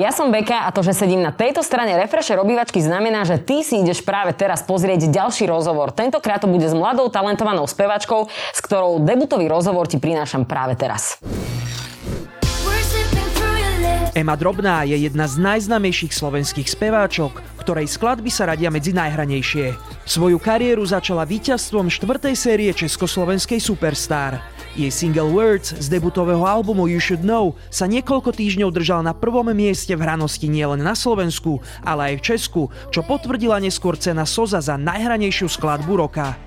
Ja som Beka a to, že sedím na tejto strane Refresher obývačky znamená, že ty si ideš práve teraz pozrieť ďalší rozhovor. Tentokrát to bude s mladou talentovanou spevačkou, s ktorou debutový rozhovor ti prinášam práve teraz. Ema Drobná je jedna z najznamejších slovenských speváčok, ktorej skladby sa radia medzi najhranejšie. Svoju kariéru začala víťazstvom štvrtej série Československej Superstar. Jej single Words z debutového albumu You Should Know sa niekoľko týždňov držal na prvom mieste v hranosti nielen na Slovensku, ale aj v Česku, čo potvrdila neskôr cena Soza za najhranejšiu skladbu roka.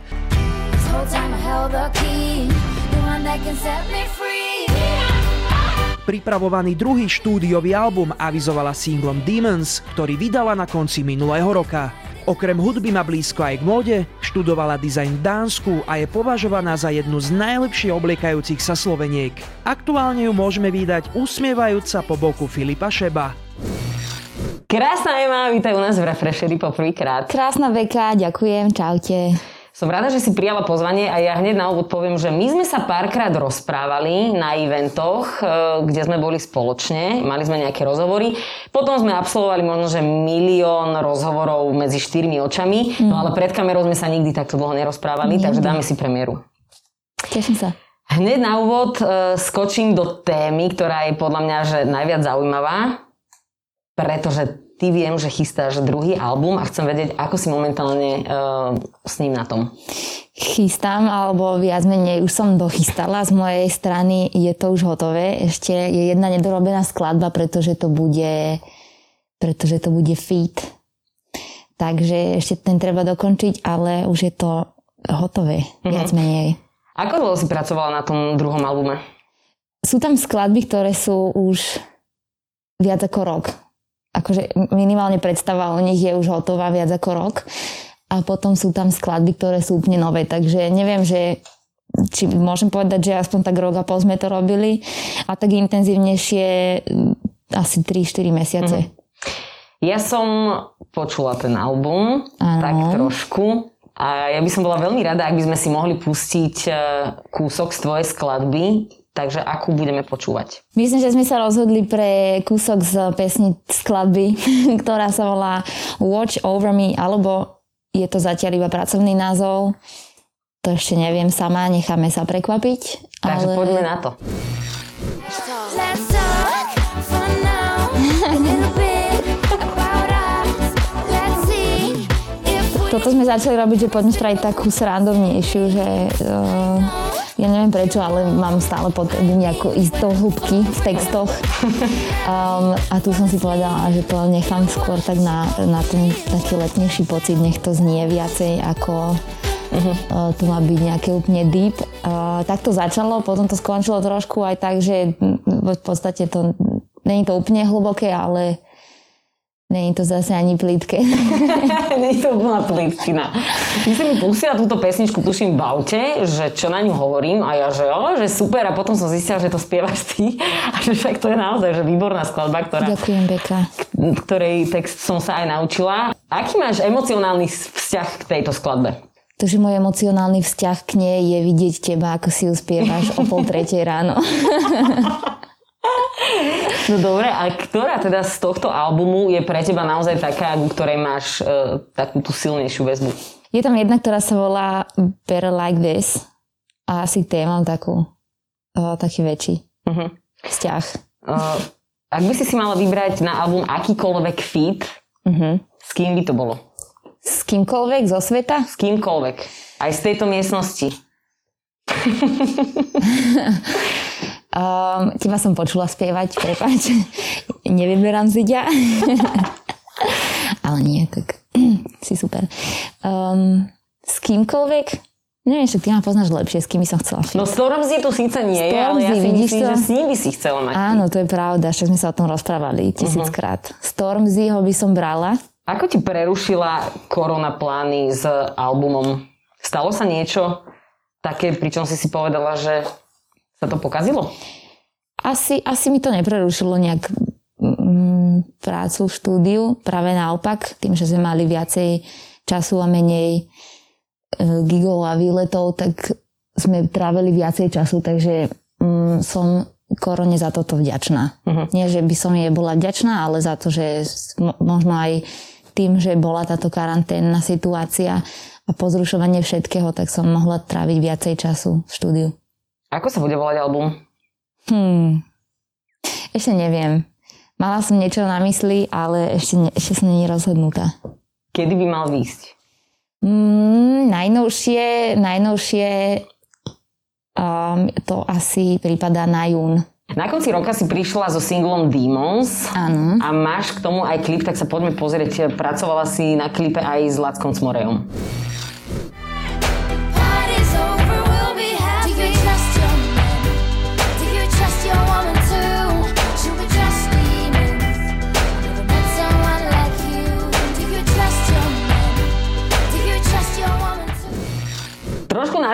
Pripravovaný druhý štúdiový album avizovala singlom Demons, ktorý vydala na konci minulého roka. Okrem hudby má blízko aj k móde, študovala dizajn v Dánsku a je považovaná za jednu z najlepšie obliekajúcich sa Sloveniek. Aktuálne ju môžeme vydať usmievajúca po boku Filipa Šeba. Krásna Ema, vítaj u nás v Refresheri poprvýkrát. Krásna Beka, ďakujem, čaute. Som rada, že si prijala pozvanie a ja hneď na úvod poviem, že my sme sa párkrát rozprávali na eventoch, e, kde sme boli spoločne, mali sme nejaké rozhovory. Potom sme absolvovali možno, že milión rozhovorov medzi štyrmi očami, mm. no ale pred kamerou sme sa nikdy takto dlho nerozprávali, nikdy. takže dáme si premiéru. Teším sa. Hneď na úvod uh, skočím do témy, ktorá je podľa mňa že najviac zaujímavá, pretože ty viem, že chystáš druhý album a chcem vedieť, ako si momentálne uh, s ním na tom. Chystám, alebo viac menej už som dochystala. Z mojej strany je to už hotové. Ešte je jedna nedorobená skladba, pretože to bude, pretože to bude feat. Takže ešte ten treba dokončiť, ale už je to hotové, viac mm-hmm. menej. Ako dlho si pracovala na tom druhom albume? Sú tam skladby, ktoré sú už viac ako rok akože minimálne predstava o nich je už hotová viac ako rok. A potom sú tam skladby, ktoré sú úplne nové. Takže neviem, že či môžem povedať, že aspoň tak rok a pol sme to robili a tak intenzívnejšie mm, asi 3-4 mesiace. Mm. Ja som počula ten album, ano. tak trošku. A ja by som bola veľmi rada, ak by sme si mohli pustiť e, kúsok z tvojej skladby. Takže akú budeme počúvať? Myslím, že sme sa rozhodli pre kúsok z pesni skladby, ktorá sa volá Watch Over Me, alebo je to zatiaľ iba pracovný názov. To ešte neviem sama, necháme sa prekvapiť. Takže ale... poďme na to. Toto sme začali robiť, že poďme spraviť takú srandovnejšiu, že uh, ja neviem prečo, ale mám stále potrebu nejako ísť do hĺbky v textoch. Um, a tu som si povedala, že to nechám skôr tak na, na ten taký letnejší pocit, nech to znie viacej ako Uh-huh. Uh, tu má byť nejaké úplne deep. Uh, tak to začalo, potom to skončilo trošku aj tak, že v podstate to není to úplne hlboké, ale Není to zase ani plítke. Není to úplná plítkina. My si mi pustila túto pesničku, tuším v aute, že čo na ňu hovorím a ja, že, o, že super a potom som zistila, že to spievaš ty a že však to je naozaj že výborná skladba, ktorá, Ďakujem, Beka. ktorej text som sa aj naučila. Aký máš emocionálny vzťah k tejto skladbe? To, že môj emocionálny vzťah k nej je vidieť teba, ako si ju spievaš o pol tretej ráno. No dobre, a ktorá teda z tohto albumu je pre teba naozaj taká, ku ktorej máš uh, takú tú silnejšiu väzbu? Je tam jedna, ktorá sa volá Better Like This a asi té mám takú, uh, taký väčší uh-huh. vzťah. Uh, ak by si si mala vybrať na album akýkoľvek feat, uh-huh. s kým by to bolo? S kýmkoľvek zo sveta? S kýmkoľvek. Aj z tejto miestnosti. Um, teba som počula spievať, prepáč. Nevyberám si ťa. Ale nie, tak si super. Um, s kýmkoľvek Neviem, že ty ma poznáš lepšie, s kým by som chcela. No Stormzy tu síce nie je, ale ja si myslím, to? že s ním by si chcela mať. Áno, to je pravda, však sme sa o tom rozprávali tisíckrát. Uh-huh. Stormzy ho by som brala. Ako ti prerušila korona plány s albumom Stalo sa niečo také, pričom si si povedala, že sa to pokazilo? Asi, asi mi to neprerušilo nejak mm, prácu v štúdiu, práve naopak, tým, že sme mali viacej času a menej e, gigov a výletov, tak sme trávili viacej času, takže mm, som korone za toto vďačná. Uh-huh. Nie, že by som jej bola vďačná, ale za to, že možno aj tým, že bola táto karanténna situácia a pozrušovanie všetkého, tak som mohla tráviť viacej času v štúdiu. Ako sa bude volať album? Hmm. Ešte neviem. Mala som niečo na mysli, ale ešte, ne, ešte som není rozhodnutá. Kedy by mal výjsť? Mm, najnovšie, najnovšie um, to asi prípada na jún. Na konci roka si prišla so singlom Demons Áno. a máš k tomu aj klip, tak sa poďme pozrieť. Pracovala si na klipe aj s Lackom Cmorejom.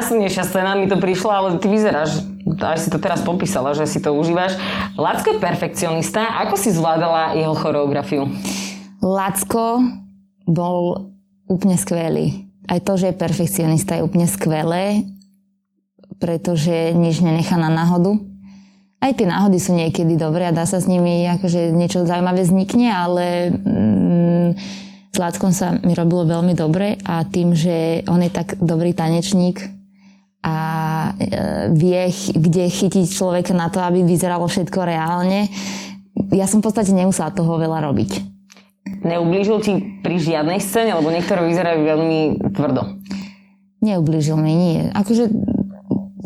Trošku násilnejšia scéna mi to prišla, ale ty vyzeráš, až si to teraz popísala, že si to užívaš. Lacko je perfekcionista. Ako si zvládala jeho choreografiu? Lacko bol úplne skvelý. Aj to, že je perfekcionista, je úplne skvelé, pretože nič nenechá na náhodu. Aj tie náhody sú niekedy dobré a dá sa s nimi, akože niečo zaujímavé vznikne, ale mm, s Láckom sa mi robilo veľmi dobre a tým, že on je tak dobrý tanečník a e, vie, kde chytiť človeka na to, aby vyzeralo všetko reálne, ja som v podstate nemusela toho veľa robiť. Neublížil ti pri žiadnej scéne, lebo niektoré vyzerajú veľmi tvrdo. Neublížil mi, nie. Akože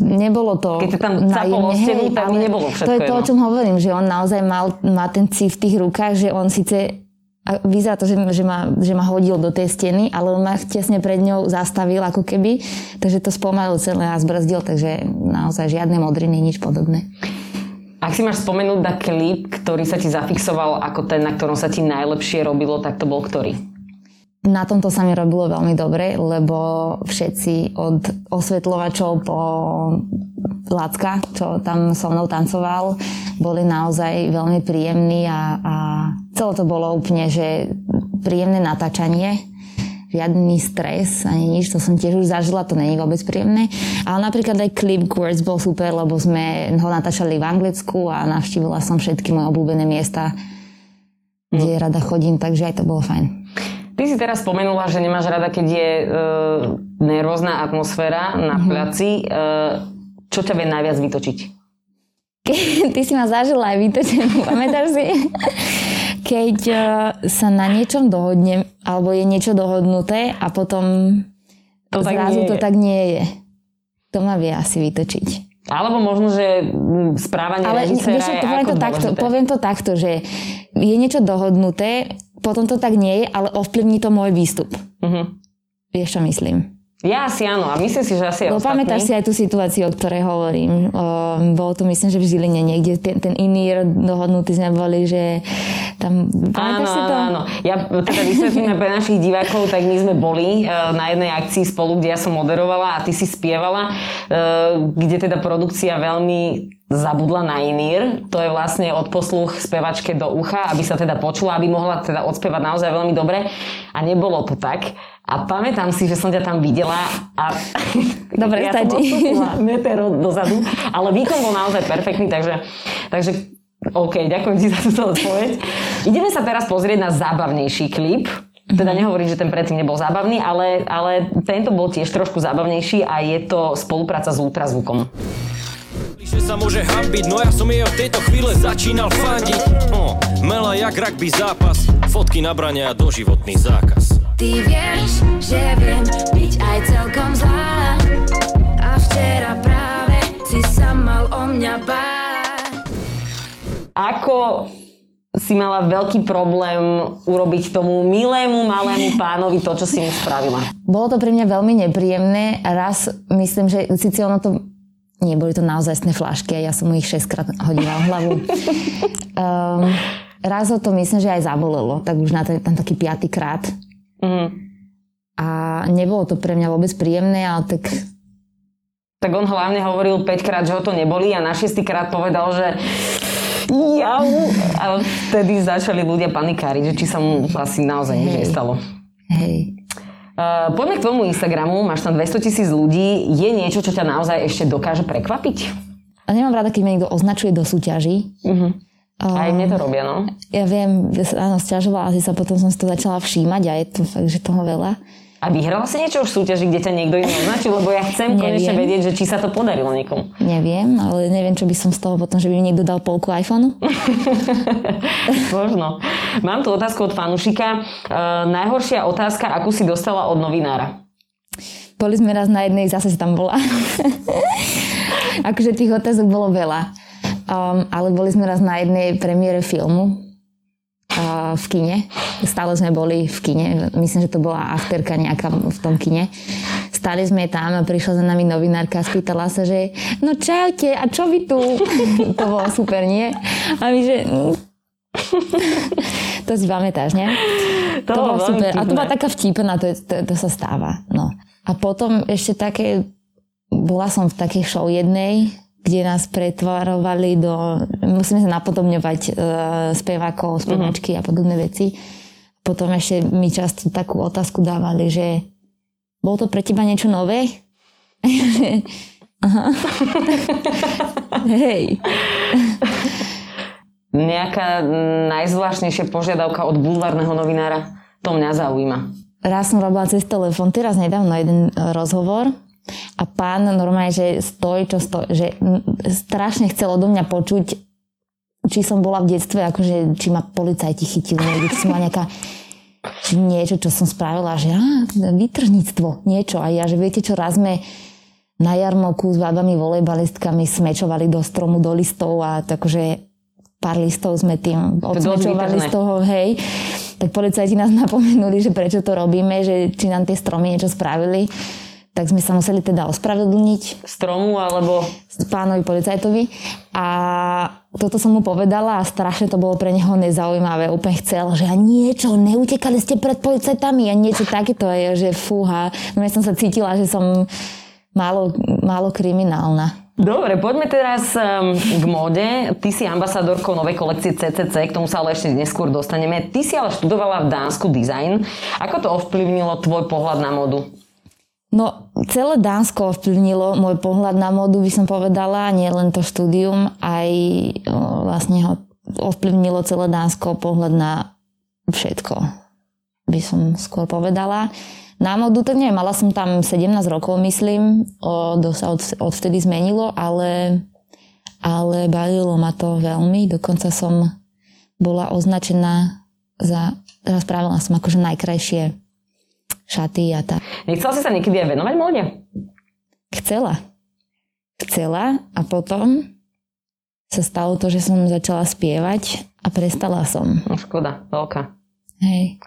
nebolo to Keď tam capolo stenu, tak nebolo všetko To je to, o čom hovorím, že on naozaj mal, má ten cít v tých rukách, že on síce a vyzerá to, že, že, ma, že ma hodil do tej steny, ale on ma tesne pred ňou zastavil ako keby, takže to spomalil celé a zbrzdil, takže naozaj žiadne modriny, nič podobné. Ak si máš spomenúť na klip, ktorý sa ti zafixoval ako ten, na ktorom sa ti najlepšie robilo, tak to bol ktorý? Na tomto sa mi robilo veľmi dobre, lebo všetci od osvetľovačov po Lacka, čo tam so mnou tancoval, boli naozaj veľmi príjemní a, a celé to bolo úplne, že príjemné natáčanie žiadny stres ani nič, to som tiež už zažila, to není vôbec príjemné. Ale napríklad aj klip Quartz bol super, lebo sme ho natáčali v Anglicku a navštívila som všetky moje obľúbené miesta, kde mm. rada chodím, takže aj to bolo fajn. Ty si teraz spomenula, že nemáš rada, keď je e, nervózna atmosféra na mm-hmm. placi. E, čo ťa vie najviac vytočiť? Ty si ma zažila aj vytočenú, pamätáš si? Keď e, sa na niečom dohodnem, alebo je niečo dohodnuté a potom to zrazu tak to tak nie je. To ma vie asi vytočiť. Alebo možno, že správanie Ale režiséra vieš, je poviem, to takto, poviem to takto, že je niečo dohodnuté, potom to tak nie je, ale ovplyvní to môj výstup. Uh-huh. Vieš, čo myslím? Ja asi áno a myslím si, že asi aj no, Pamätáš si aj tú situáciu, o ktorej hovorím. O, bolo to myslím, že v Žiline niekde ten, ten iný dohodnutý sme boli, že tam... Áno, si to? áno, Ja teda vysvetlím pre našich divákov, tak my sme boli uh, na jednej akcii spolu, kde ja som moderovala a ty si spievala, uh, kde teda produkcia veľmi zabudla na inír. To je vlastne odposluch spevačke do ucha, aby sa teda počula, aby mohla teda odspievať naozaj veľmi dobre. A nebolo to tak. A pamätám si, že som ťa tam videla a Dobre, ja stačí. som dozadu, ale výkon bol naozaj perfektný, takže, takže OK, ďakujem ti za túto odpoveď. Ideme sa teraz pozrieť na zábavnejší klip. Teda mhm. nehovorím, že ten predtým nebol zábavný, ale, ale tento bol tiež trošku zábavnejší a je to spolupráca s ultrazvukom. Že sa môže hambiť, no ja som jej od tejto chvíle začínal fandiť. Oh, mela jak rugby zápas, fotky nabrania a doživotný zákaz. Ty vieš, že viem byť aj celkom zlá A včera práve si sa mal o mňa báť Ako si mala veľký problém urobiť tomu milému malému pánovi to, čo si mu spravila? Bolo to pre mňa veľmi nepríjemné. Raz myslím, že síce ono to nie, boli to naozaj sné flášky a ja som mu ich 6 krát hodila v hlavu. Um, raz ho to myslím, že aj zabolelo, tak už na ten, ten taký piatý krát. Mm. a nebolo to pre mňa vôbec príjemné, ale tak tak on hlavne hovoril 5 krát, že ho to neboli a na 6 krát povedal, že jau. A vtedy začali ľudia panikáriť, že či sa mu asi naozaj nič nestalo. hej, Uh, poďme k tvojmu Instagramu, máš tam 200 tisíc ľudí. Je niečo, čo ťa naozaj ešte dokáže prekvapiť? a nemám rada, keď ma niekto označuje do súťaží. Uh-huh. Aj mne to robia, no. Ja viem, áno, stiažovala si sa, potom som si to začala všímať a je to fakt, že toho veľa. A vyhrala si niečo v súťaži, kde ťa niekto iný označil? Lebo ja chcem konečne Neviem. vedieť, že či sa to podarilo niekomu. Neviem, ale neviem, čo by som z toho potom, že by mi niekto dal polku iPhoneu. Možno. Mám tu otázku od fanúšika. Uh, najhoršia otázka, akú si dostala od novinára? Boli sme raz na jednej, zase si tam bola. akože tých otázok bolo veľa. Um, ale boli sme raz na jednej premiére filmu v kine. Stále sme boli v kine. Myslím, že to bola afterka nejaká v tom kine. Stali sme tam a prišla za nami novinárka a spýtala sa, že no čaute, a čo vy tu? to bolo super, nie? A my, že... "Mm." to si pamätáš, nie? To To, bolo super. A to vtipné. bola taká vtipná, to, je- to, to sa stáva. No. A potom ešte také, bola som v takej show jednej, kde nás pretvarovali do, musíme sa napodobňovať uh, spevákov, spevačky a podobné veci. Potom ešte mi často takú otázku dávali, že bolo to pre teba niečo nové? Aha. Hej. Nejaká najzvláštnejšia požiadavka od bulvárneho novinára? To mňa zaujíma. raz som robila cez telefón, teraz nedávno jeden e, rozhovor a pán normálne, že stojí, čo stojí, že strašne chcel odo mňa počuť, či som bola v detstve, akože, či ma policajti chytili, niekde, či som mala nejaká či niečo, čo som spravila, že á, výtržníctvo, niečo. A ja, že viete čo, raz sme na jarmoku s babami volejbalistkami smečovali do stromu, do listov a takže pár listov sme tým odsmečovali z toho, hej. Tak policajti nás napomenuli, že prečo to robíme, že či nám tie stromy niečo spravili. Tak sme sa museli teda ospravedlniť Stromu alebo... pánovi policajtovi a toto som mu povedala a strašne to bolo pre neho nezaujímavé. Úplne chcel, že a niečo, neutekali ste pred policajtami a niečo takéto. Ja, že fúha. No ja som sa cítila, že som málo, málo kriminálna. Dobre, poďme teraz um, k móde. Ty si ambasadorkou novej kolekcie CCC, k tomu sa ale ešte neskôr dostaneme. Ty si ale študovala v Dánsku design. Ako to ovplyvnilo tvoj pohľad na modu? No, celé Dánsko ovplyvnilo môj pohľad na módu, by som povedala, nie len to štúdium, aj vlastne ho ovplyvnilo celé Dánsko pohľad na všetko, by som skôr povedala. Na modu, tak neviem, mala som tam 17 rokov, myslím, o, dosť sa od, odvtedy zmenilo, ale, ale bavilo ma to veľmi, dokonca som bola označená za, teraz som akože najkrajšie šaty a tak. Nechcela si sa niekedy aj venovať móde? Chcela. Chcela a potom sa stalo to, že som začala spievať a prestala som. No škoda, veľká. Hej.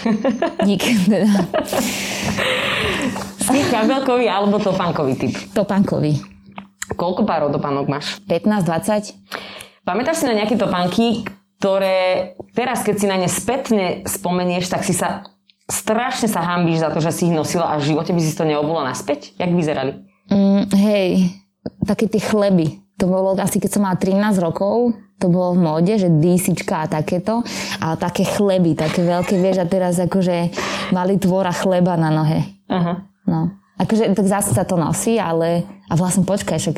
Dík. Teda. Kabelkový alebo topánkový typ? Topánkový. Koľko párov topánok máš? 15-20. Pamätáš si na nejaké topánky, ktoré teraz, keď si na ne spätne spomenieš, tak si sa strašne sa hambíš za to, že si ich nosila a v živote by si to neobula naspäť? Jak vyzerali? Mm, hej, také tie chleby. To bolo asi, keď som mala 13 rokov, to bolo v móde, že DCčka a takéto. A také chleby, také veľké, vieš, a teraz akože mali tvora chleba na nohe. Aha. No. Akože, tak zase sa to nosí, ale... A vlastne počkaj, však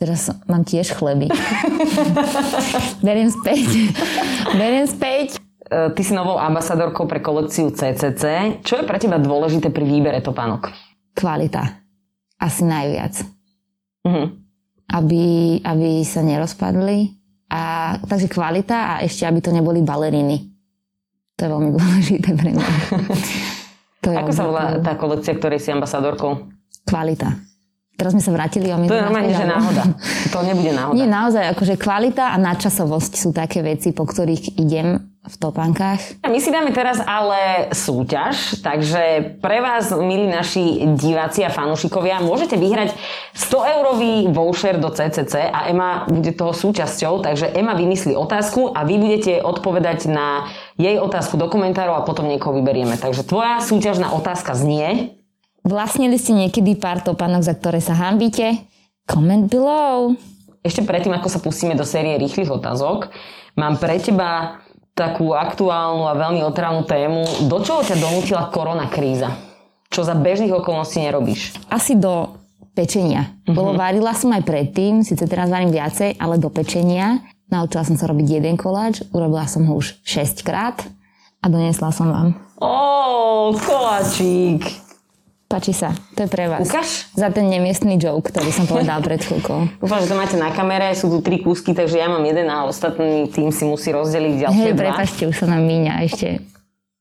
teraz mám tiež chleby. Beriem späť. Beriem späť. E, Ty si novou ambasadorkou pre kolekciu CCC. Čo je pre teba dôležité pri výbere topánok? Kvalita. Asi najviac. Mhm. Aby, aby sa nerozpadli. A, takže kvalita a ešte, aby to neboli baleriny. To je veľmi dôležité pre mňa. To je Ako sa volá tá kolekcia, ktorej si ambasadorkou? Kvalita. Teraz sme sa vrátili o To je normálne, že náhoda. To nebude náhoda. Nie, naozaj, akože kvalita a nadčasovosť sú také veci, po ktorých idem v topánkach. My si dáme teraz ale súťaž, takže pre vás, milí naši diváci a fanúšikovia, môžete vyhrať 100-eurový voucher do CCC a Ema bude toho súčasťou, takže Ema vymyslí otázku a vy budete odpovedať na jej otázku do komentárov a potom niekoho vyberieme. Takže tvoja súťažná otázka znie... Vlastnili ste niekedy pár topánok, za ktoré sa hambíte? Comment below. Ešte predtým, ako sa pustíme do série rýchlych otázok, mám pre teba takú aktuálnu a veľmi otrávnu tému. Do čoho ťa donútila korona kríza? Čo za bežných okolností nerobíš? Asi do pečenia. Uh-huh. Bolo varila som aj predtým, síce teraz varím viacej, ale do pečenia. Naučila som sa robiť jeden koláč, urobila som ho už 6 krát a doniesla som vám. Ó, koláčik. Páči sa, to je pre vás. Ukáž? Za ten nemiestný joke, ktorý som povedal pred chvíľkou. Dúfam, že to máte na kamere, sú tu tri kúsky, takže ja mám jeden a ostatný tým si musí rozdeliť ďalšie Hej, prepačte, už sa nám míňa, ešte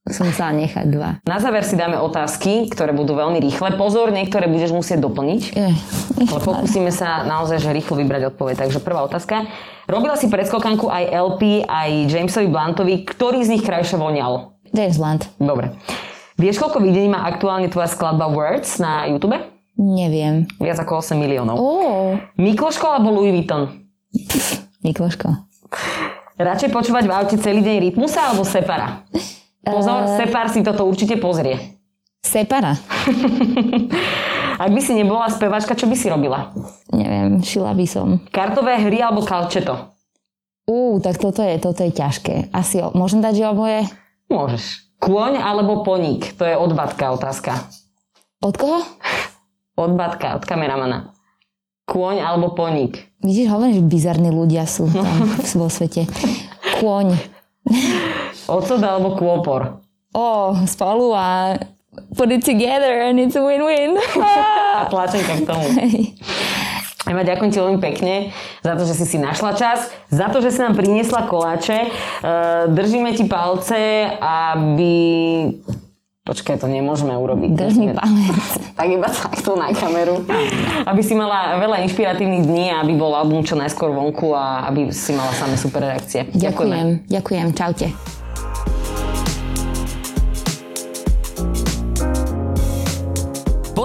som musela nechať dva. Na záver si dáme otázky, ktoré budú veľmi rýchle. Pozor, niektoré budeš musieť doplniť. Je, Ale pokúsime sa naozaj že rýchlo vybrať odpoveď. Takže prvá otázka. Robila si predskokanku aj LP, aj Jamesovi Blantovi. Ktorý z nich krajšie voňal? James Blunt. Dobre. Vieš, koľko videní má aktuálne tvoja skladba Words na YouTube? Neviem. Viac ako 8 miliónov. Ó, Mikloško alebo Louis Vuitton? Mikloško. Radšej počúvať v aute celý deň Rytmusa alebo Separa? Pozor, Eh. Separ si toto určite pozrie. Separa. Ak by si nebola spevačka, čo by si robila? Neviem, šila by som. Kartové hry alebo kalčeto? Ú, tak toto je, toto je ťažké. Asi, o, môžem dať, že oboje? Môžeš. Kôň alebo poník? To je od Batka otázka. Od koho? Od Batka, od kameramana. Kôň alebo poník? Vidíš, hovorím, že bizarní ľudia sú tam vo svete. Kôň. Ocot alebo kôpor? Ó, spolu a put it together and it's a win-win. A tlačenka k tomu. Hej. Ema, ďakujem ti veľmi pekne za to, že si si našla čas, za to, že si nám priniesla koláče. E, držíme ti palce, aby... Počkaj, to nemôžeme urobiť. Drž mi palec. Tak iba takto na kameru. Aby si mala veľa inšpiratívnych dní a aby bol album čo najskôr vonku a aby si mala samé super reakcie. Ďakujem, ďakujem, čaute.